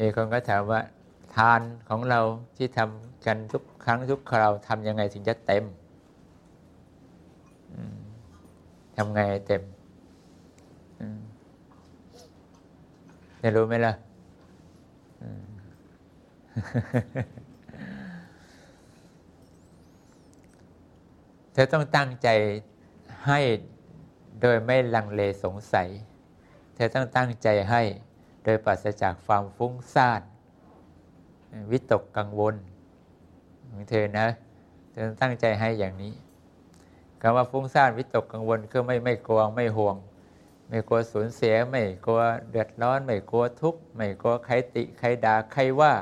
มีคนก็ถามว่า ทานของเราที่ทำกันทุกครั้งทุกคราวทำยังไงถึงจะเต็มทำไงเต็มจะรู้ไหมล่ะเธอต้องตั้งใจให้โดยไม่ลังเลสงสัย เธอต้องตั้งใจให้ โดยปราศจากความฟุ้งซ่าน วิตกกังวลของเธอนะเธอตั้งใจให้อย่างนี้คำว่าฟุ้งซ่านวิตกกังวลคือไม่ไม่กลัวไม่ห่วง ไม่กลัวสูญเสีย ไม่กลัวเดือดร้อน ไม่กลัวทุกข์ไม่กลัวใครติใครด่าใครว่า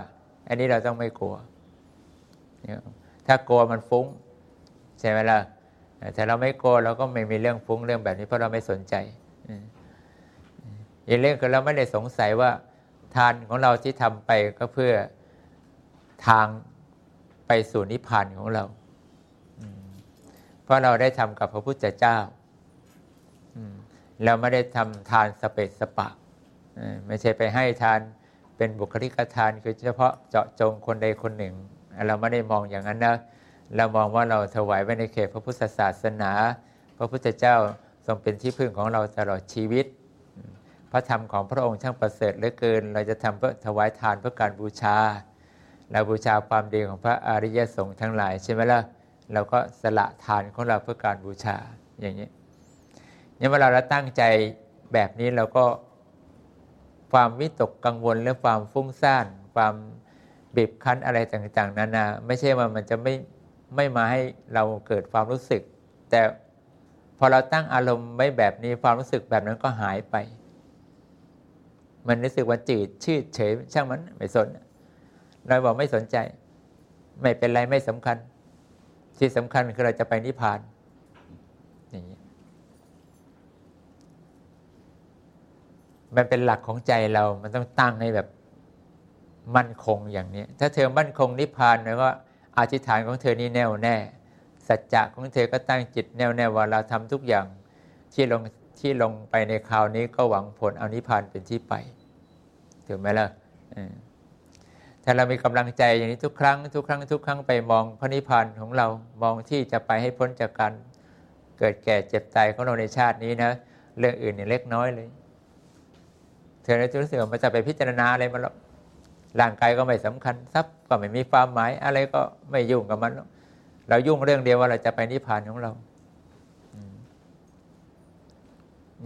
อันนี้เราต้องไม่กลัว ถ้ากลัวมันฟุ้งใช่ไหมล่ะแต่เราไม่กลัวเราก็ไม่มีเรื่องฟุ้งเรื่องแบบนี้เพราะเราไม่สนใจ อีกเรื่องคือเราไม่ได้สงสัยว่าทานของเราที่ทำไปก็เพื่อทางไปสู่นิพพานของเรา เพราะเราได้ทำกับพระพุทธเจ้า เราไม่ได้ทำทานสเปสสปะ ไม่ใช่ไปให้ทานเป็นบุคลิกทานคือเฉพาะเจาะจงคนใดคนหนึ่ง เราไม่ได้มองอย่างนั้นนะ เรามองว่าเราถวายไว้ในเขตพระพุทธศาสนา พระพุทธเจ้าทรงเป็นที่พึ่งของเราตลอดชีวิต พระธรรมของพระองค์ช่างประเสริฐเหลือเกิน เราจะทำเพื่อถวายทานเพื่อการบูชา เราบูชาความดีของพระอริยสงฆ์ทั้งหลายใช่ไหมล่ะเราก็สละทานของเราเพื่อการบูชาอย่างนี้เนี่ยเวลาเราตั้งใจแบบนี้เราก็ความวิตกกังวลและความฟุ้งซ่าน ความบีบคั้นอะไรต่างๆนานาไม่ใช่ว่ามันจะไม่ไม่มาให้เราเกิดความรู้สึก แต่พอเราตั้งอารมณ์ไว้แบบนี้ความรู้สึกแบบนั้นก็หายไป มันรู้สึกว่าจืดชืดเฉยช่างมันไม่สนเราบอกไม่สนใจ ไม่เป็นไรไม่สำคัญ ที่สำคัญคือเราจะไปนิพพานอย่างนี้มันเป็นหลักของใจเรา มันต้องตั้งให้แบบมั่นคงอย่างนี้ ถ้าเธอมั่นคงนิพพานแล้วก็อธิษฐานของเธอนี่แน่วแน่ สัจจะของเธอก็ตั้งจิตแน่วแน่ว่าเราทำทุกอย่างที่ลงที่ลงไปในคราวนี้ก็หวังผลเอานิพพานเป็นที่ไป ถูกไหมล่ะถ้าเรามีกำลังใจอย่างนี้ทุกครั้ง ทุกครั้ง ทุกครั้งไปมองพระนิพพานของเรามองที่จะไปให้พ้นจากการเกิดแก่เจ็บตายของเราในชาตินี้นะเรื่องอื่นเนี่ยเล็กน้อยเลยเธอจะรู้สึกว่ามันจะไปพิจารณาอะไรมาหรอกร่างกายก็ไม่สำคัญทรัพย์ก็ไม่มีความหมาย อะไรก็ไม่ยุ่งกับมันเรายุ่งเรื่องเดียวว่าเราจะไปนิพพานของเรา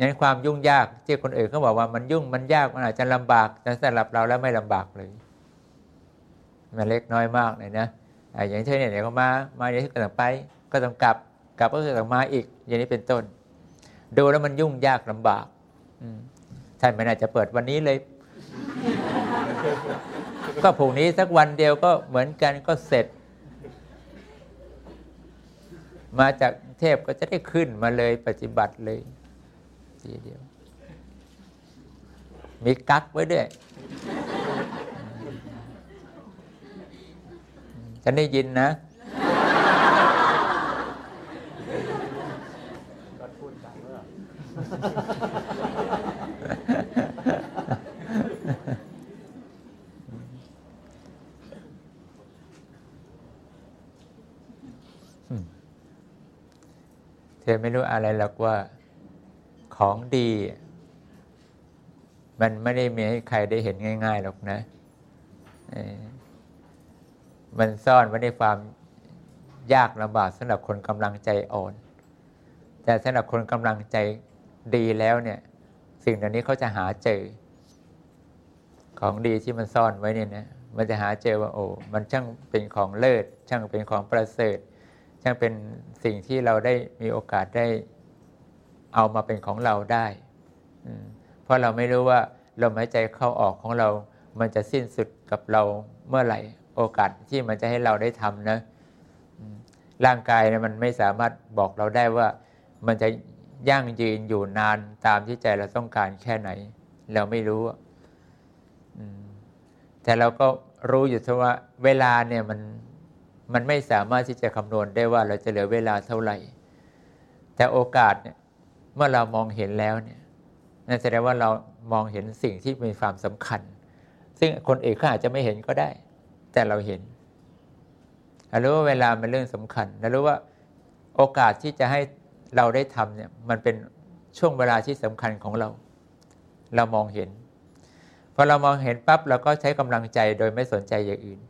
งั้นความยุ่งยากที่คนอื่นเขาบอกว่ามันยุ่งมันยากมันอาจจะลำบากแต่สำหรับเราแล้วไม่ลำบากเลย มันเล็กน้อยมากเลยนะอย่างเช่นเนี่ยเดี๋ยวเขามามาเดี๋ยวก็ต้องไป ก็ต้องกลับกลับก็ต้องมาอีก อย่างนี้เป็นต้น ดูแล้วมันยุ่งยากลำบากท่านไม่น่าจะเปิดวันนี้เลย ก็พรุ่งนี้สักวันเดียวก็เหมือนกันก็เสร็จ มาจากเทพก็จะได้ขึ้นมาเลยปฏิบัติเลย ทีเดียว มีกักไว้ด้วยฉันได้ยินนะเธอไม่รู้อะไรหรอกว่า ของดี มันไม่ได้มีให้ใครได้เห็นง่าย ๆหรอกนะ มันซ่อนไว้ในความยากลำบากสำหรับคนกำลังใจอ่อน แต่สำหรับคนกำลังใจดีแล้วเนี่ย สิ่งเหล่านี้เขาจะหาเจอ ของดีที่มันซ่อนไว้เนี่ยนะมันจะหาเจอว่าโอ้ มันช่างเป็นของเลิศ ช่างเป็นของประเสริฐ ช่างเป็นสิ่งที่เราได้มีโอกาสได้ เอามาเป็นของเราได้ เพราะเราไม่รู้ว่าลมหายใจเข้าออกของเรา มันจะสิ้นสุดกับเราเมื่อไหร่โอกาสที่มันจะให้เราได้ทำนะร่างกายเนี่ยมันไม่สามารถบอกเราได้ว่า มันจะยั่งยืนอยู่นานตามที่ใจเราต้องการแค่ไหน เราไม่รู้แต่เราก็รู้อยู่ว่าเวลาเนี่ยมันมันไม่สามารถที่จะคำนวณได้ว่าเราจะเหลือเวลาเท่าไหร่ แต่โอกาสเนี่ย เมื่อเรามองเห็นแล้วเนี่ยนั่นแสดงว่าเรามองเห็นสิ่งที่มีความสำคัญ ซึ่งคนอื่นเขาอาจจะไม่เห็นก็ได้ แต่เราเห็นเรารู้ว่าเวลามันเรื่องสำคัญเรารู้ว่าโอกาสที่จะให้เราได้ทำเนี่ยมันเป็นช่วงเวลาที่สำคัญของเรา เรามองเห็นพอเรามองเห็นปั๊บเราก็ใช้กำลังใจโดยไม่สนใจอย่างอื่น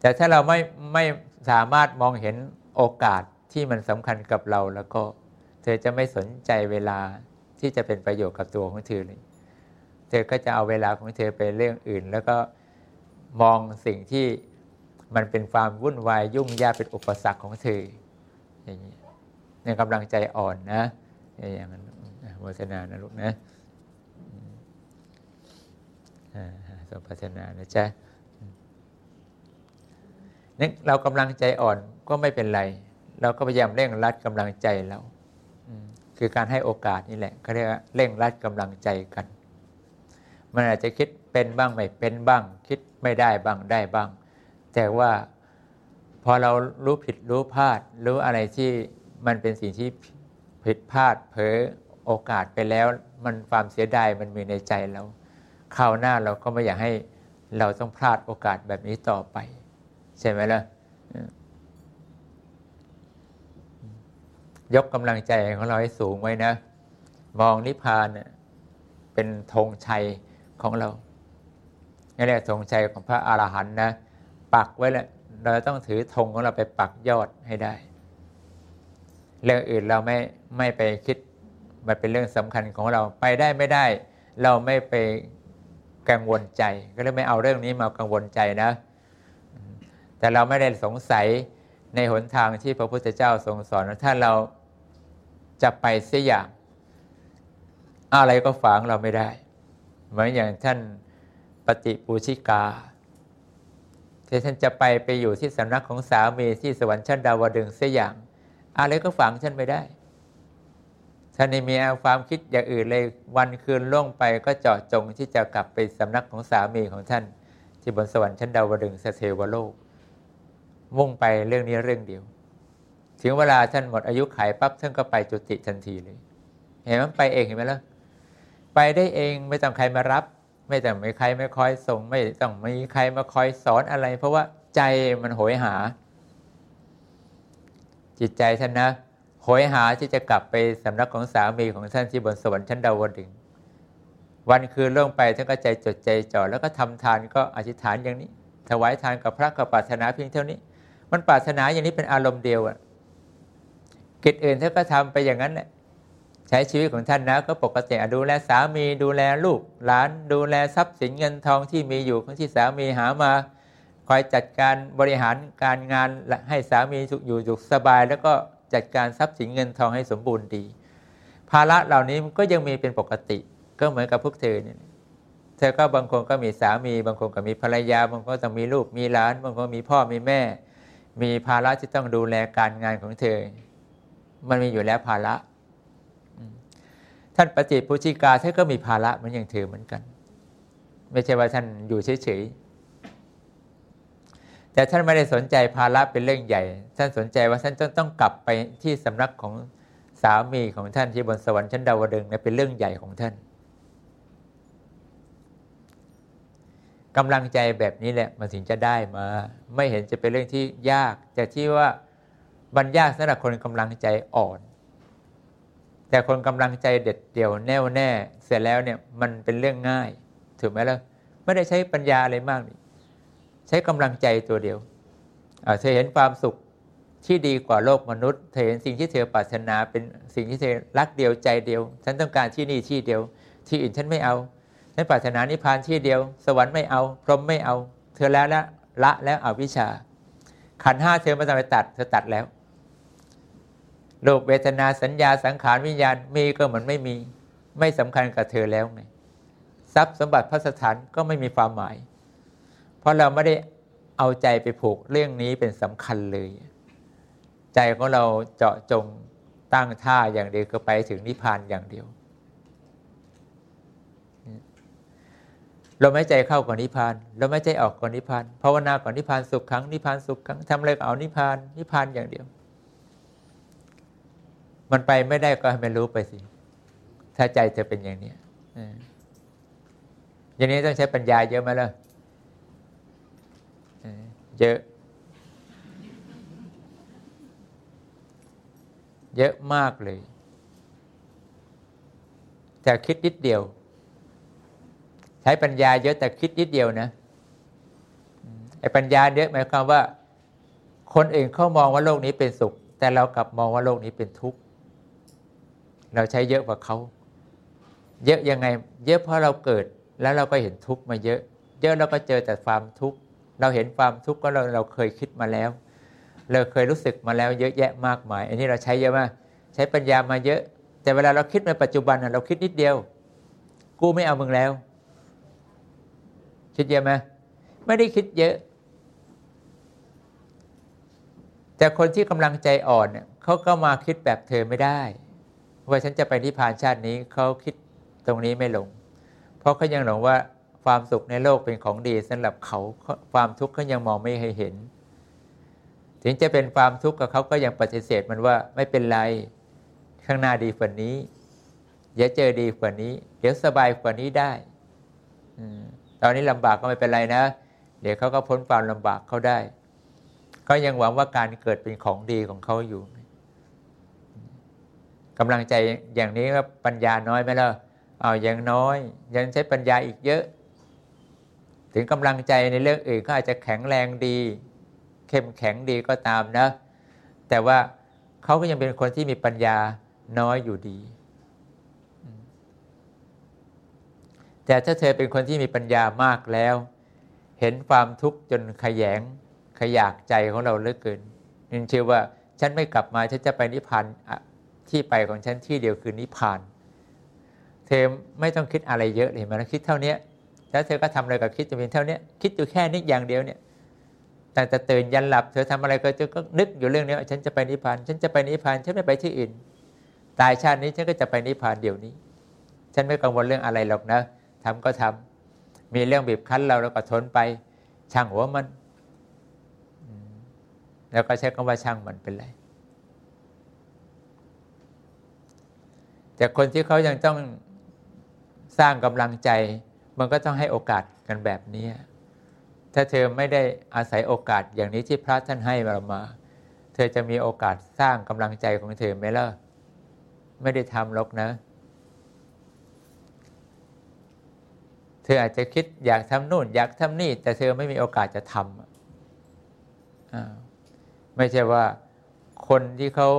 แต่ถ้าเราไม่ไม่สามารถมองเห็น โอกาสที่มันสำคัญกับเราแล้วก็ เธอจะไม่สนใจเวลาที่จะเป็นประโยชน์กับตัวของเธอเลย เธอก็จะเอาเวลาของเธอไปเรื่องอื่น แล้วก็มองสิ่งที่มันเป็นความวุ่นวายยุ่งยากเป็นอุปสรรคของเธออย่างนี้ในกำลังใจอ่อนนะอย่างนั้นโมทนานะลูกนะสมพัฒนานะจ๊ะ นี่เรากำลังใจอ่อนก็ไม่เป็นไร เราก็พยายามเร่งรัดกำลังใจเราคือการให้โอกาสนี่แหละเขาเรียกว่าเร่งรัดกำลังใจกัน มันอาจจะคิดเป็นบ้างไม่เป็นบ้าง คิดไม่ได้บ้างได้บ้าง แต่ว่าพอเรารู้ผิดรู้พลาด รู้อะไรที่มันเป็นสิ่งที่ผิดพลาดเผลอโอกาสไปแล้ว มันความเสียดายมันมีในใจเราคราวหน้าเราก็ไม่อยากให้เราต้องพลาดโอกาสแบบนี้ต่อไป ใช่ไหมล่ะยกกำลังใจของเราให้สูงไว้นะ มองนิพพานเป็นธงชัยของเรานี่แหละธงชัยของพระอรหันต์นะปักไว้แหละเราต้องถือธงของเราไปปักยอดให้ได้ เรื่องอื่นเราไม่ไม่ไปคิดมันเป็นเรื่องสำคัญของเราไปได้ไม่ได้ เราไม่ไปกังวลใจ ก็เลยไม่เอาเรื่องนี้มากังวลใจนะ แต่เราไม่ได้สงสัยในหนทางที่พระพุทธเจ้าทรงสอนถ้าเราจะไปเสียอย่าง อะไรก็ฝังเราไม่ได้ เหมือนอย่างท่านปฏิปูชิกาที่ท่านจะไปไปอยู่ที่สำนักของสามีที่สวรรค์ชั้นดาวดึงเสียอย่าง อะไรก็ฝังท่านไม่ได้ท่านมีความคิดอย่างอื่นเลยวันคืนล่วงไปก็เจาะจงที่จะกลับไปสำนักของสามีของท่าน ที่บนสวรรค์ชั้นดาวดึงสเทวโลก มุ่งไปเรื่องนี้เรื่องเดียว ถึงเวลาท่านหมดอายุขัยปั๊บท่านก็ไปจุติทันทีเลย เห็นมันไปเองเห็นไหมล่ะไปได้เองไม่ต้องใครมารับ ไม่ต้องมีใครไมาคอยส่ง ไม่ต้องมีใครมาคอยสอนอะไร เพราะว่าใจมันโหยหา จิตใจท่านนะโหยหาที่จะกลับไปสำนักของสามีของท่านที่บนสวรรค์ชั้นดาวดึงวันคืนล่วงไปท่านก็ใจจดใจจ่อแล้วก็ทำทานก็อธิษฐานอย่างนี้ ถวายทานกับพระกับปรารถนาเพียงเท่านี้ มันปรารถนาอย่างนี้เป็นอารมณ์เดียวอะกิจอื่นท่านก็ทำไปอย่างนั้นแหละใช้ชีวิตของท่านนะก็ปกติดูแลสามีดูแลลูกหลานดูแลทรัพย์สินเงินทองที่มีอยู่ของที่สามีหามา คอยจัดการบริหารการงานให้สามีสุขอยู่สุขสบาย แล้วก็จัดการทรัพย์สินเงินทองให้สมบูรณ์ดี ภาระเหล่านี้มันก็ยังมีเป็นปกติ ก็เหมือนกับพวกเธอเนี่ยเธอก็บางคนก็มีสามี บางคนก็มีภรรยา บางคนก็ต้องมีลูกมีหลาน บางคนมีพ่อมีแม่ มีภาระที่ต้องดูแลการงานของเธอ มันมีอยู่แล้วภาระ ท่านปฏิปุชิกาท่านก็มีภาระเหมือนอย่างเธอเหมือนกัน ไม่ใช่ว่าท่านอยู่เฉยๆ แต่ท่านไม่ได้สนใจภาระเป็นเรื่องใหญ่ ท่านสนใจว่าท่านต้องต้องกลับไปที่สำนักของสามีของท่านที่บนสวรรค์ชั้นดาวดึงเป็นเรื่องใหญ่ของท่าน กำลังใจแบบนี้แหละมันถึงจะได้มา ไม่เห็นจะเป็นเรื่องที่ยาก แต่ที่ว่าบัญยากสำหรับคนกำลังใจอ่อน แต่คนกำลังใจเด็ดเดี่ยวแน่วแน่ เสร็จแล้วเนี่ยมันเป็นเรื่องง่ายถูกไหมล่ะไม่ได้ใช้ปัญญาอะไรมากนี่ใช้กำลังใจตัวเดียวเธอเห็นความสุขที่ดีกว่าโลกมนุษย์ เธอเห็นสิ่งที่เธอปรารถนาเป็นสิ่งที่เธอรักเดียวใจเดียว ฉันต้องการที่นี่ที่เดียว ที่อื่นฉันไม่เอา ฉันปรารถนานิพพานที่เดียว สวรรค์ไม่เอา พรหมไม่เอา เธอแล้วละละแล้วเอาวิชา ขันห้าเธอไม่ต้องไปตัดเธอตัดแล้วโลกเวทนาสัญญาสังขารวิญญาณมีก็เหมือนไม่มี ไม่สำคัญกับเธอแล้วไงทรัพย์สมบัติพระสถานก็ไม่มีความหมาย เพราะเราไม่ได้เอาใจไปผูกเรื่องนี้เป็นสำคัญเลย ใจของเราเจาะจงตั้งท่าอย่างเดียวก็ไปถึงนิพพานอย่างเดียว ลมหายใจเข้าก่อนนิพพานลมหายใจออกก่อนนิพพานภาวนาก่อนนิพพานสุขขังนิพพานสุขขังทำอะไรก็เอานิพพานนิพพานอย่างเดียว มันไปไม่ได้ก็ให้มันรู้ไปสิ ถ้าใจเธอเป็นอย่างนี้อย่างนี้ต้องใช้ปัญญาเยอะไหมล่ะเยอะ เยอะมากเลย แต่คิดนิดเดียว ช้ปัญญาเยอะแต่คิดนิดเดียวนะไอ้ปัญญาเยอะหมายความว่า คนอื่นเขามองว่าโลกนี้เป็นสุข แต่เรากลับมองว่าโลกนี้เป็นทุกข์เราใช้เยอะกว่าเขาเยอะยังไง เยอะเพราะเราเกิดแล้วเราก็เห็นทุกข์มาเยอะ เยอะเราก็เจอแต่ความทุกข์เราเห็นความทุกข์ก็เราเราเคยคิดมาแล้ว เราเคยรู้สึกมาแล้ว เยอะแยะมากมาย อันนี้เราใช้เยอะมากใช้ปัญญามาเยอะ แต่เวลาเราคิดในปัจจุบันเราคิดนิดเดียว กูไม่เอามึงแล้ว คิดเยอะไหมไม่ได้คิดเยอะ แต่คนที่กำลังใจอ่อนเนี่ยเขาก็มาคิดแบบเธอไม่ได้ว่าฉันจะไปนิพพานชาตินี้เขาคิดตรงนี้ไม่ลง เพราะเขายังหลงว่าความสุขในโลกเป็นของดีสำหรับเขาความทุกข์เขายังมองไม่ให้เห็น ถึงจะเป็นความทุกข์กับเขาก็ยังปฏิเสธมันว่าไม่เป็นไรข้างหน้าดีกว่านี้ เดี๋ยวเจอดีกว่านี้ เดี๋ยวสบายกว่านี้ได้ ตอนนี้ลำบากก็ไม่เป็นไรนะ เดี๋ยวเขาก็พ้นความลำบากเขาได้ ก็ยังหวังว่าการเกิดเป็นของดีของเขาอยู่กำลังใจอย่างนี้ก็ปัญญาน้อยไหมล่ะเอาอย่างน้อย ยังใช้ปัญญาอีกเยอะ ถึงกำลังใจในเรื่องอื่นก็อาจจะแข็งแรงดี เข้มแข็งดีก็ตามนะ แต่ว่าเขาก็ยังเป็นคนที่มีปัญญาน้อยอยู่ดี แต่ถ้าเธอเป็นคนที่มีปัญญามากแล้ว เห็นความทุกข์จนขยงขยากใจของเราเหลือเกินนึกเชื่อว่าฉันไม่กลับมาฉันจะไปนิพพานที่ไปของฉันที่เดียวคือนิพพาน เธอไม่ต้องคิดอะไรเยอะเลยมันคิดเท่านี้แล้วเธอก็ทำอะไรกับคิดจะเป็นเท่านี้คิดอยู่แค่นี้อย่างเดียวเนี่ยแต่แต่ตื่นยันหลับ เธอทำอะไรก็จะก็นึกอยู่เรื่องนี้ฉันจะไปนิพพาน ฉันจะไปนิพพานฉันไม่ไปที่อื่น ตายชาตินี้ฉันก็จะไปนิพพานเดี๋ยวนี้ ฉันไม่กังวลเรื่องอะไรหรอกนะ ทำก็ทำมีเรื่องบีบคั้นเราเราก็ทนไป ช่างหัวมัน แล้วก็ใช้คำว่าช่างมันเป็นไรแต่คนที่เขายังต้องสร้างกำลังใจ มันก็ต้องให้โอกาสกันแบบนี้ถ้าเธอไม่ได้อาศัยโอกาสอย่างนี้ที่พระท่านให้เรามา เธอจะมีโอกาสสร้างกำลังใจของเธอไหมล่ะไม่ได้ทำหรอกนะ เธออาจจะคิดอยากทำนู่น อยากทำนี่ แต่เธอไม่มีโอกาสจะทำไม่ใช่ว่าคนที่เขา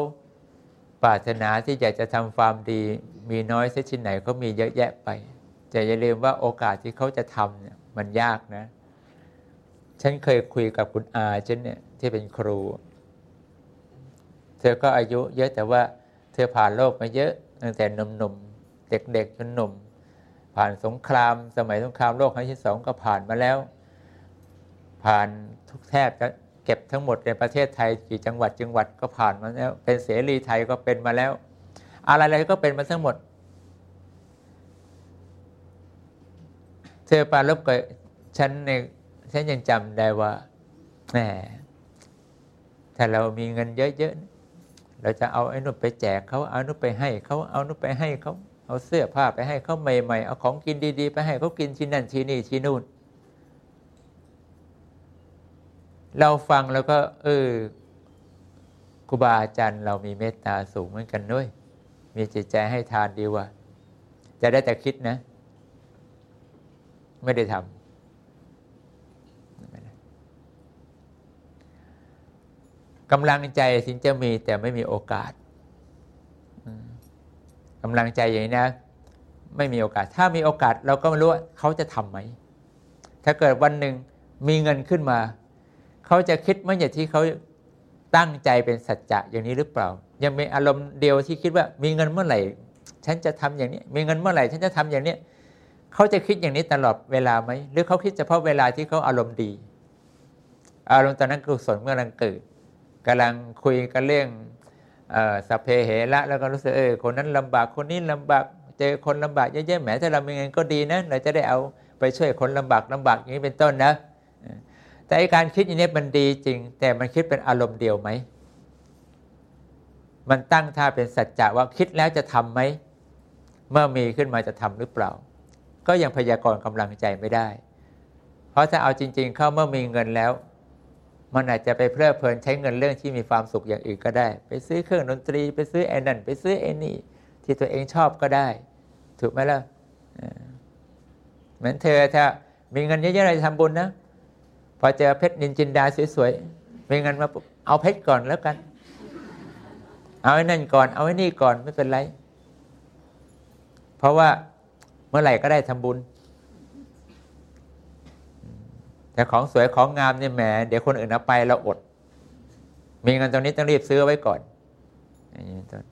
ปรารถนาที่อยากจะทำความดี มีน้อยสักชิ้นไหนเขามีเยอะแยะไปจะอย่าลืมว่าโอกาสที่เขาจะทำเนี่ยมันยากนะ ฉันเคยคุยกับคุณอาฉันเนี่ยที่เป็นครู เธอก็อายุเยอะแต่ว่าเธอผ่านโลกมาเยอะตั้งแต่หนุ่มๆเด็กๆจนหนุ่ม ผ่านสงคราม สมัยสงครามโลกครั้งที่สองก็ผ่านมาแล้ว ผ่านทุกแทบจะเก็บทั้งหมดในประเทศไทยกี่จังหวัดจังหวัดก็ผ่านมาแล้ว เป็นเสรีไทยก็เป็นมาแล้ว อะไรๆก็เป็นมาทั้งหมดเธอปาลบกับฉันในฉันยังจำได้ว่าแหมถ้าเรามีเงินเยอะๆเราจะเอาไอ้นุ่นไปแจกเขาเอานุ่นไปให้เขาเอานุ่นไปให้เขา เอาเสื้อผ้าไปให้เขาใหม่ๆ เอาของกินดีๆ ไปให้เขากินที่นนั่นที่นี่ที่นู่น เราฟังแล้วก็ เออครูบาอาจารย์เรามีเมตตาสูงเหมือนกันด้วย มีจิตใจให้ทานดีว่า จะได้แต่คิดนะ ไม่ได้ทำกำลังใจถึงจะมีแต่ไม่มีโอกาส กำลังใจอย่างนี้นะ ไม่มีโอกาส ถ้ามีโอกาสเราก็ไม่รู้ว่าเขาจะทำไหม ถ้าเกิดวันหนึ่งมีเงินขึ้นมา เขาจะคิดเมื่ออย่างที่เขาตั้งใจเป็นสัจจะอย่างนี้หรือเปล่า ยังมีอารมณ์เดียวที่คิดว่ามีเงินเมื่อไหร่ ฉันจะทำอย่างนี้ มีเงินเมื่อไหร่ ฉันจะทำอย่างนี้เขาจะคิดอย่างนี้ตลอดเวลาไหม หรือเขาคิดเฉพาะเวลาที่เขาอารมณ์ดี อารมณ์ตอนนั้นกุศลเมื่อกำลังเกิดกำลังคุยกันเรื่อง สัพเพเหระแล้วก็รู้สึกเออคนนั้นลำบากคนนี้ลำบากเจอคนลำบากเยอะๆแหมถ้าเรามีเงินก็ดีนะเราจะได้เอาไปช่วยคนลำบากลำบากอย่างนี้เป็นต้นนะ แต่การคิดอย่างนี้มันดีจริง แต่มันคิดเป็นอารมณ์เดียวไหมมันตั้งท่าเป็นสัจจะว่าคิดแล้วจะทํำไหมเมื่อมีขึ้นมาจะทำหรือเปล่า ก็ยังพยากรณ์กำลังใจไม่ได้ เพราะถ้าเอาจริง ๆ เข้าเมื่อมีเงินแล้ว มันอาจจะไปเพลิดเพลินใช้เงินเรื่องที่มีความสุขอย่างอื่นก็ได้ ไปซื้อเครื่องดนตรี ไปซื้อไอ้นั่นไปซื้อไอ้นี่ ที่ตัวเองชอบก็ได้ ถูกไหมล่ะเหมือนเธอถ้ามีเงินเยอะๆอะไรทำบุญนะพอเจอเพชรนินจินดาสวยๆมีเงินมาเอาเพชรก่อนแล้วกัน เอาไอ้นั่นก่อน เอาไอ้นี่ก่อนไม่เป็นไร เพราะว่าเมื่อไหร่ก็ได้ทำบุญ แต่ของสวยของงามเนี่ยแหมเดี๋ยวคนอื่นเอาไปเราอด มีเงินตรงนี้ต้องรีบซื้อไว้ก่อนอย่างนี้ต้น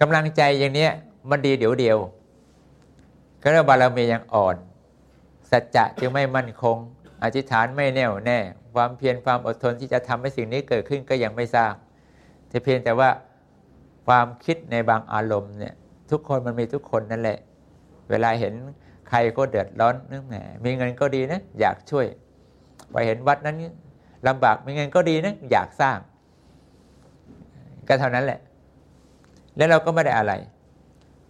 กำลังใจอย่างนี้มันดีเดี๋ยวเดียว ก็เรียกบารมียังอ่อน สัจจะจึงไม่มั่นคง อธิษฐานไม่แน่วแน่ ความเพียรความอดทนที่จะทำให้สิ่งนี้เกิดขึ้นก็ยังไม่สร้างแต่เพียงแต่ว่าความคิดในบางอารมณ์เนี่ยทุกคนมันมีทุกคนนั่นแหละ เวลาเห็น ใครก็เดือดร้อนนึกแหมมีเงินก็ดีนะอยากช่วยไปเห็นวัดนั้นลำบากมีเงินก็ดีนะอยากสร้าง ก็เท่านั้นแหละ แล้วเราก็ไม่ได้อะไร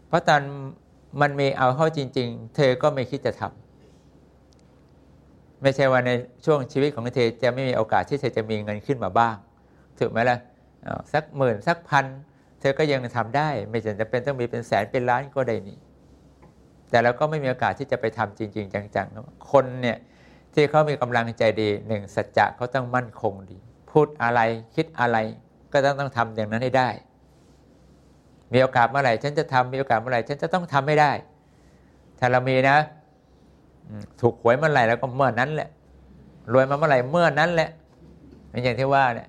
เพราะตอนมันมีเอาเข้าจริง ๆ เธอก็ไม่คิดจะทำไม่ใช่ว่าในช่วงชีวิตของเธอจะไม่มีโอกาสที่เธอจะมีเงินขึ้นมาบ้าง ถูกไหมล่ะสักหมื่นสักพันเธอก็ยังทำได้ ไม่จำเป็นต้องมีเป็นแสนเป็นล้านก็ได้นี่ แต่เราก็ไม่มีโอกาสที่จะไปทำจริง ๆ จังๆ คนเนี่ยที่เขามีกำลังใจดีหนึ่งสัจจะเขาต้องมั่นคงดี พูดอะไรคิดอะไรก็ต้องต้องทำอย่างนั้นให้ได้ มีโอกาสเมื่อไหร่ฉันจะทำมีโอกาสเมื่อไหร่ฉันจะต้องทำไม่ได้ ถ้าเรามีนะ ถูกหวยเมื่อไหร่แล้วก็เมื่อนั้นแหละรวยมาเมื่อไหร่เมื่อนั้นแหละเป็นอย่างที่ว่าเนี่ย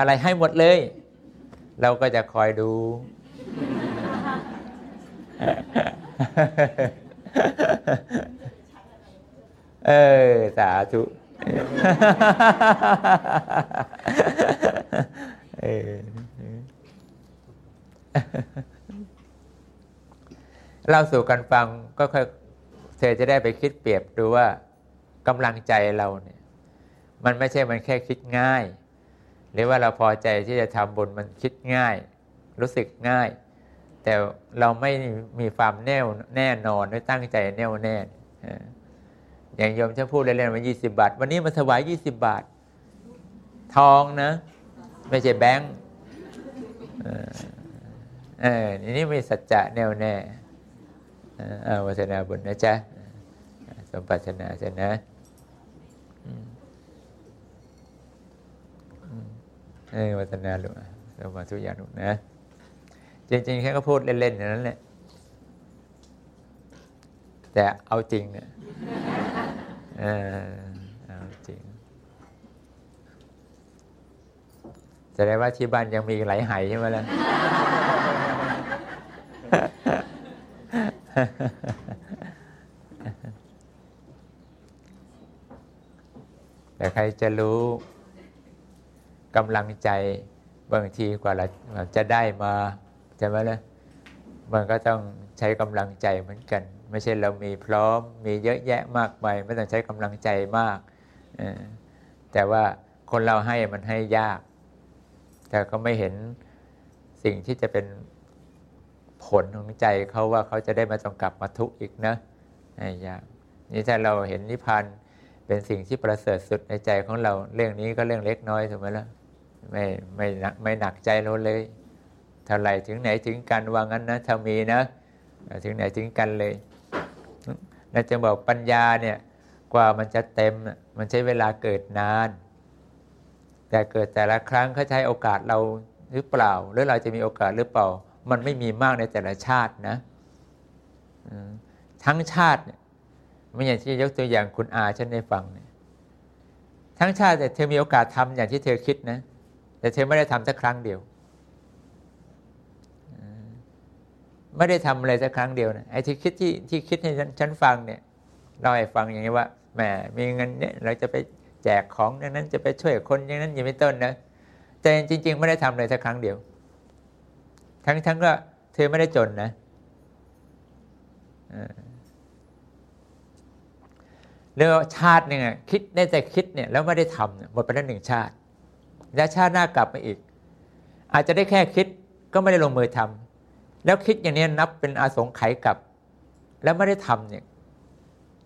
อะไรให้หมดเลย เราก็จะคอยดู เออ สาธุเออเล่าสู่กันฟังก็ค่อยเธอจะได้ไปคิดเปรียบดูว่ากำลังใจเราเนี่ย มันไม่ใช่มันแค่คิดง่าย หรือว่าเราพอใจที่จะทำบุญมันคิดง่าย รู้สึกง่าย แต่เราไม่มีความแน่วแน่นอนไม่ตั้งใจแน่วแน่อย่างโยมจะพูดเล่นๆมา20บาท วันนี้มาถวาย20บาท ทองนะ ไม่ใช่แบงค์เออนี่มีสัจจะแน่วแน่อาวัฒนาบุญนะจ๊ะ สมปัชนาเสนะเออวัฒนาลูกเรามาทุกอย่างลูกนะ จริงๆแค่ก็พูดเล่นๆอย่างนั้นแหละแต่เอาจริงเนี่ยเออเอาจริงแสดงว่าที่บ้านยังมีไหลไหใช่ไหมล่ะแต่ใครจะรู้กำลังใจบางทีกว่าเราจะได้มา ใช่ไหมล่ะมันก็ต้องใช้กำลังใจเหมือนกัน ไม่ใช่เรามีพร้อมมีเยอะแยะมากมายไม่ต้องใช้กำลังใจมาก แต่ว่าคนเราให้มันให้ยาก แต่ก็ไม่เห็นสิ่งที่จะเป็นผลของใจเขาว่าเขาจะได้มาต้องกลับมาทุกข์อีกนะยากนี่ถ้าเราเห็นนิพพานเป็นสิ่งที่ประเสริฐสุดในใจของเราเรื่องนี้ก็เรื่องเล็กน้อยถูกไหมล่ะไม่ไม่ไม่หนักใจเราเลย ท่าไรถึงไหนถึงกันว่างั้นนะถ้ามีนะ ถึงไหนถึงกันเลยน่าจะบอกปัญญาเนี่ยกว่ามันจะเต็มมันใช้เวลาเกิดนาน แต่เกิดแต่ละครั้งเขาใช้โอกาสเราหรือเปล่า หรือเราจะมีโอกาสหรือเปล่า มันไม่มีมากในแต่ละชาตินะทั้งชาติเนี่ยไม่อย่างที่ยกตัวอย่างคุณอาฉันได้ฟังเนี่ยทั้งชาติแต่เธอมีโอกาสทำอย่างที่เธอคิดนะ แต่เธอไม่ได้ทำสักครั้งเดียว ไม่ได้ทำอะไรสักครั้งเดียวนะไอ้ที่คิดที่ที่คิดให้ฉันฟังเนี่ยเราให้ฟังอย่างนี้ว่าแหมมีเงินเนี่ยเราจะไปแจกของอย่างนั้นจะไปช่วยคนอย่างนั้นอย่างไม่ต้นนะแต่จริง ๆ ไม่ได้ทำเลยสักครั้งเดียว ทั้งทั้งก็เธอไม่ได้จนนะเรื่องชาติหนึ่งคิดได้แต่คิดเนี่ยแล้วไม่ได้ทำหมดไปแล้วหนึ่งชาติ แล้วชาติหน้ากลับมาอีก อาจจะได้แค่คิดก็ไม่ได้ลงมือทำ แล้วคิดอย่างนี้นับเป็นอาสงไขยกับ แล้วไม่ได้ทำเนี่ย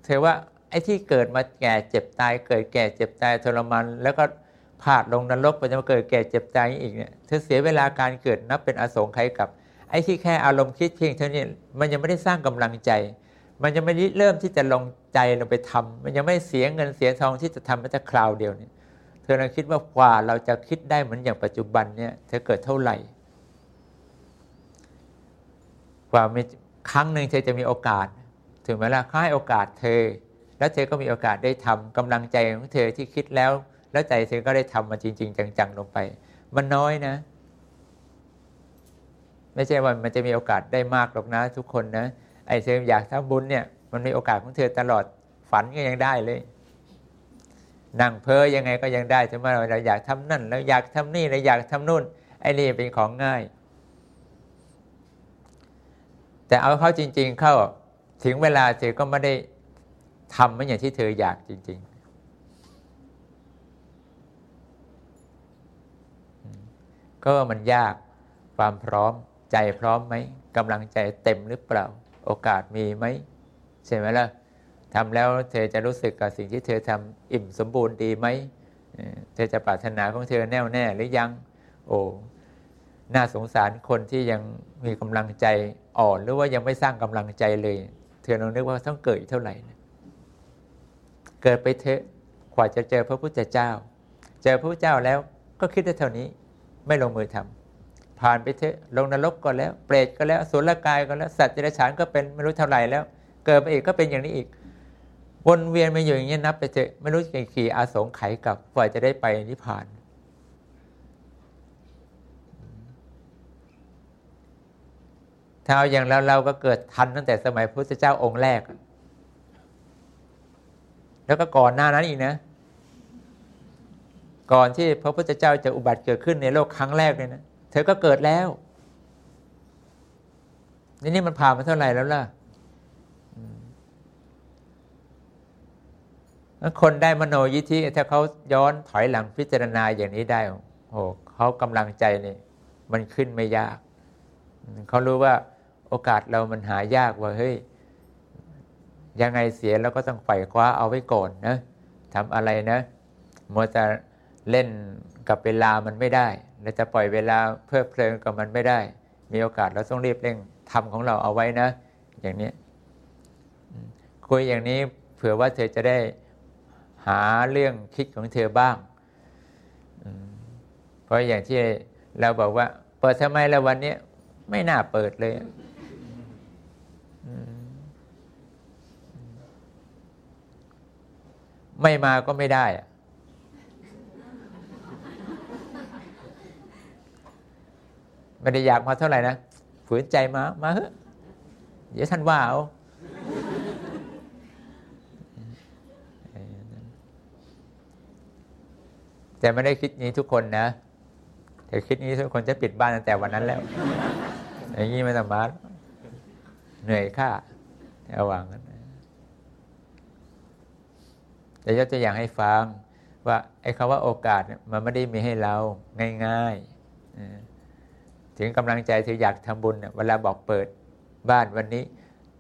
เธอว่าไอ้ที่เกิดมาแก่เจ็บตาย เกิดแก่เจ็บตายทรมานแล้วก็พาดลงนรกไปจะมาเกิดแก่เจ็บตายอีกเนี่ยเธอเสียเวลาการเกิดนับเป็นอสงไขยกับ ไอ้ที่แค่อารมณ์คิดเพียงเท่านี้มันยังไม่ได้สร้างกำลังใจ มันยังไม่ได้เริ่มที่จะลงใจลงไปทำมันยังไม่เสียเงินเสียทองที่จะทำแม้แต่คราวเดียวเนี่ยเธอลองคิดว่ากว่าเราจะคิดได้เหมือนอย่างปัจจุบันเนี่ยเธอเกิดเท่าไหร่ ว่ามีครั้งหนึ่งเธอจะมีโอกาสถึงเวลาเขาให้โอกาสเธอ แล้วเธอก็มีโอกาสได้ทำกำลังใจของเธอที่คิดแล้ว แล้วใจเธอก็ได้ทำมาจริง ๆ จังๆลงไป มันน้อยนะ ไม่ใช่ว่ามันจะมีโอกาสได้มากหรอกนะ ทุกคนนะไอ้เธออยากทำบุญเนี่ย มันมีโอกาสของเธอตลอดฝันก็ยังได้เลยนั่งเพ้อยังไงก็ยังได้ถึงแม้เราอยากทำนั่น แล้วอยากทำนี่แล้วอยากทำนู่นไอ้นี่เป็นของง่าย แต่เอาเข้าจริง ๆ เข้าถึงเวลาเธอก็ไม่ได้ทำเหมือนอย่างที่เธออยากจริง ๆ ก็มันยากความพร้อมใจพร้อมไหมกำลังใจเต็มหรือเปล่า โอกาสมีไหมใช่ไหมล่ะทำแล้วเธอจะรู้สึกกับสิ่งที่เธอทำอิ่มสมบูรณ์ดีไหมเธอจะปรารถนาของเธอแน่วแน่หรือยัง โอ้น่าสงสารคนที่ยังมีกำลังใจ อ่อนหรือว่ายังไม่สร้างกำลังใจเลย เธอลองนึกว่าต้องเกิดเท่าไหร่นะเกิดไปเถอะกว่าจะเจอพระพุทธเจ้า เจอพระพุทธเจ้าแล้วก็คิดได้เท่านี้ ไม่ลงมือทำผ่านไปเถอะลงนรกก็แล้ว เปรตก็แล้วสุรกายก็แล้วสัตว์เดรัจฉานก็เป็นไม่รู้เท่าไหร่แล้ว เกิดไปอีกก็เป็นอย่างนี้อีกวนเวียนมาอยู่อย่างนี้นับไปเถอะไม่รู้กี่กี่อาสงไขยกับกว่าจะได้ไปนิพพาน ถ้าเอาอย่างเราเราก็เกิดทันตั้งแต่สมัยพระพุทธเจ้าองค์แรก แล้วก็ก่อนหน้านั้นอีกนะ ก่อนที่พระพุทธเจ้าจะอุบัติเกิดขึ้นในโลกครั้งแรกเลยนะ เธอก็เกิดแล้ว นี่นี่มันผ่านมาเท่าไหร่แล้วล่ะคนได้มโนยิธิถ้าเขาย้อนถอยหลังพิจารณาอย่างนี้ได้ โอ้เขากำลังใจนี่มันขึ้นไม่ยาก เขารู้ว่า โอกาสเรามันหายากว่าเฮ้ยยังไงเสียเราก็ต้องไฝ่คว้าเอาไว้ก่อนนะทำอะไรนะมัวจะเล่นกับเวลามันไม่ได้เราจะปล่อยเวลาเพื่อเพลินกับมันไม่ได้ มีโอกาสเราต้องรีบเร่งทำของเราเอาไว้นะ อย่างนี้คุยอย่างนี้เผื่อว่าเธอจะได้หาเรื่องคิดของเธอบ้าง เพราะอย่างที่เราบอกว่า เปิดทำไมแล้ววันนี้ไม่น่าเปิดเลย ไม่มาก็ไม่ได้ ไม่ได้อยากมาเท่าไหร่นะฝืนใจมา มาเถอะเดี๋ยวท่านว่าเอาแต่ไม่ได้คิดนี้ทุกคนนะแต่คิดนี้ทุกคนจะปิดบ้านตั้งแต่วันนั้นแล้ว อย่างนี้ไม่ต้องมาเหนื่อยค่าระวังกัน แต่ยกตัวอย่างให้ฟังว่าไอ้คาว่าโอกาสมันไม่ได้มีให้เราง่ายๆ ถึงกำลังใจเธออยากทำบุญเวลาบอกเปิดบ้านวันนี้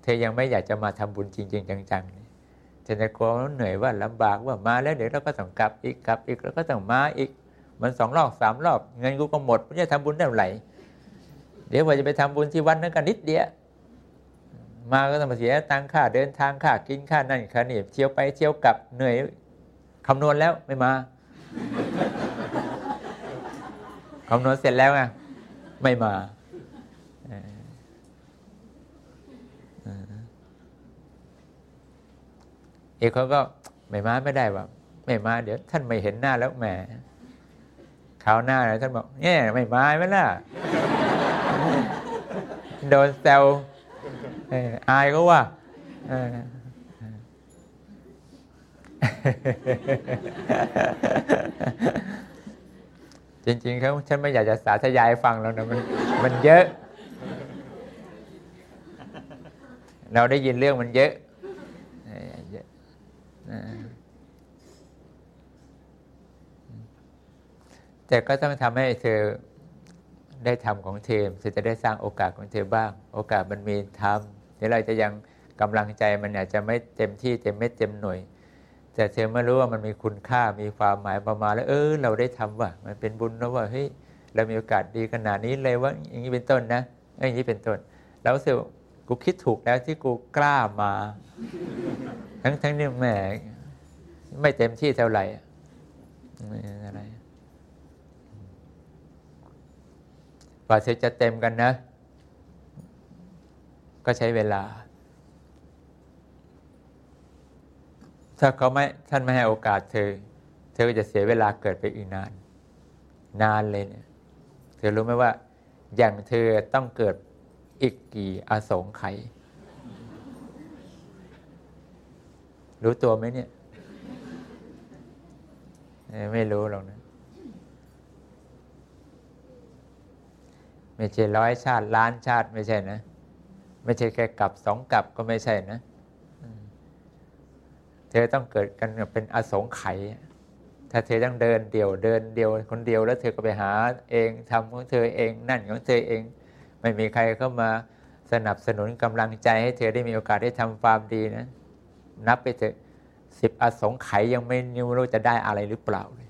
เธอยังไม่อยากจะมาทำบุญจริง ๆ จังๆเธอจะกลัวเหนื่อยว่าลำบากว่ามาแล้วเดี๋ยวเราก็ต้องกลับอีกกลับอีกแล้วก็ต้องมาอีก มันสองรอบสามรอบเงินกูก็หมดไม่จะทำบุญได้ไหร่เดี๋ยวว่าจะไปทำบุญที่วันนั้นกันนิดเดียว มาก็ต้องมาเสียตังค่าเดินทางค่ากินค่านั่นค่านี่เที่ยวไปเที่ยวกลับเหนื่อยคำนวณแล้วไม่มาคำนวณเสร็จแล้วไงไม่มาเอกเขาก็ไม่มาไม่ได้ว่าไม่มา เดี๋ยวท่านไม่เห็นหน้าแล้วแหมข่าวหน้าเลยท่านบอกเนี่ยไม่มาไหมล่ะโดนแซว อายก็ว่าจริงๆเขาฉันไม่อยากจะสาธยายฟังแล้วนะมันมันเยอะ เราได้ยินเรื่องมันเยอะแต่ก็ต้องทำให้เธอได้ทำของเธอเธอจะได้สร้างโอกาสของเธอบ้าง โอกาสมันมีทำ เดี๋ยวเราจะยังกำลังใจมันอาจจะไม่เต็มที่เต็มเม็ดเต็มหน่วย แต่เธอเมื่อรู้ว่ามันมีคุณค่ามีความหมายประมาณแล้วเออเราได้ทำว่ะมันเป็นบุญนะว่าเฮ้ยเรามีโอกาสดีขนาดนี้เลยว่าอย่างนี้เป็นต้นนะอย่างนี้เป็นต้น แล้วเสือกูคิดถูกแล้วที่กูกล้ามา ทั้งทั้งนี่แหมไม่เต็มที่เท่าไหร่อะไรกว่าเธอจะเต็มกันนะ ก็ใช้เวลา ถ้าเขาไม่ท่านไม่ให้โอกาสเธอ เธอก็จะเสียเวลาเกิดไปอีกนาน นานเลยเนี่ย เธอรู้ไหมว่า อย่างเธอต้องเกิดอีกกี่อสงไขยรู้ตัวไหมเนี่ย ไม่รู้หรอกนะ ไม่ใช่ร้อยชาติล้านชาติไม่ใช่นะ ไม่ใช่แค่กลับสองกลับก็ไม่ใช่นะ เธอต้องเกิดกันเป็นอสงไขยถ้าเธอต้องเดินเดี่ยวเดินเดียวคนเดียวแล้วเธอก็ไปหาเองทำของเธอเองนั่นของเธอเอง ไม่มีใครเข้ามาสนับสนุนกำลังใจให้เธอได้มีโอกาสได้ทำความดีนะ นับไปเถอะสิบอสงไขยยังไม่นิวรู้จะได้อะไรหรือเปล่าเลย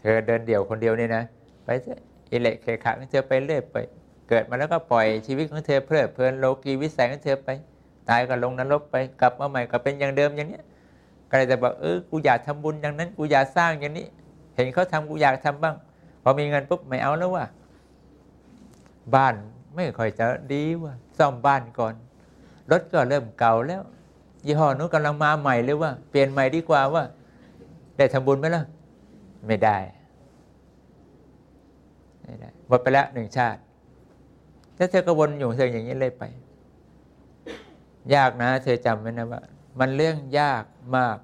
เธอเดินเดี่ยวคนเดียวนี่นะ ไปเถอะอิเล็กเคขาของเธอไปเรื่อยไป เกิดมาแล้วก็ปล่อยชีวิตของเธอเพลิดเพลินโลกีวิสัยของเธอไป ตายก็ลงนรกไปกลับมาใหม่ก็เป็นอย่างเดิมอย่างเนี้ยก็เลยจะบอกเออกูอยากทำบุญอย่างนั้น กูอยากสร้างอย่างนี้ เห็นเขาทำกูอยากทำบ้าง พอมีเงินปุ๊บไม่เอาแล้วว่ะบ้านไม่ค่อยจะดีว่ะซ่อมบ้านก่อนรถก็เริ่มเก่าแล้ว ยี่ห้อนู้นกำลังมาใหม่หรือว่า เปลี่ยนใหม่ดีกว่าว่า ได้ทำบุญไหมล่ะ ไม่ได้ ไม่ได้หมดไปแล้วหนึ่งชาติ ถ้าเธอก็วนอยู่เธออย่างนี้เลยไป ยากนะ เธอจำไว้นะว่า มันเรื่องยากมาก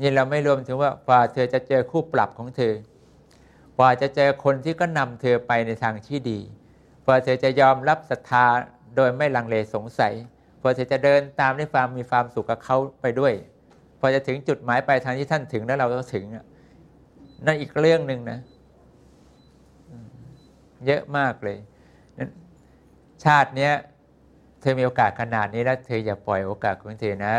นี่เราไม่รวมถึงว่าพอเธอจะเจอคู่ปรับของเธอกว่าจะเจอคนที่ก็นำเธอไปในทางที่ดีกว่าเธอจะยอมรับศรัทธาโดยไม่ลังเลสงสัยพอเธอจะเดินตามด้วยความมีความสุขกับเขาไปด้วยพอจะถึงจุดหมายปลายทางที่ท่านถึงแล้วเราก็ถึงนั่นอีกเรื่องหนึ่งนะ เยอะมากเลยนั้นชาติเนี้ยเธอมีโอกาสขนาดนี้แล้วเธออย่าปล่อยโอกาสของเธอนะ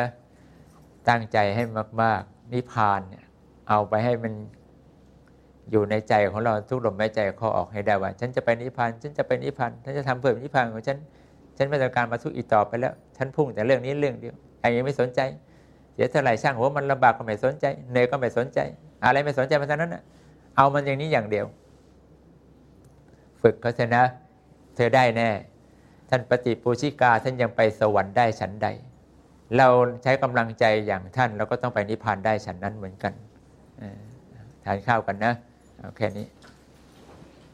ตั้งใจให้มาก ๆ นิพพานเนี่ยเอาไปให้มันอยู่ในใจของเราทุกลมหายใจเขาออกให้ได้ว่า ฉันจะไปนิพพานฉันจะไปนิพพานฉันจะทำเพื่อนิพพานของฉันฉันไม่ต้องการมาทุกข์อีกต่อไปแล้ว ฉันพุ่งแต่เรื่องนี้เรื่องเดียวไอ้ยังไม่สนใจเสียเท่าไหร่ช่างหัวมันลำบากก็ไม่สนใจเหนื่อยก็ไม่สนใจ อะไรไม่สนใจมันเท่านั้นนะเอามันอย่างนี้อย่างเดียว ฝึกเขาเถอะนะ เธอได้แน่ ท่านปฏิปูชิกาท่านยังไปสวรรค์ได้ฉันใด เราใช้กำลังใจอย่างท่านเราก็ต้องไปนิพพานได้ฉันนั้นเหมือนกันทานข้าวกันนะ เอาแค่นี้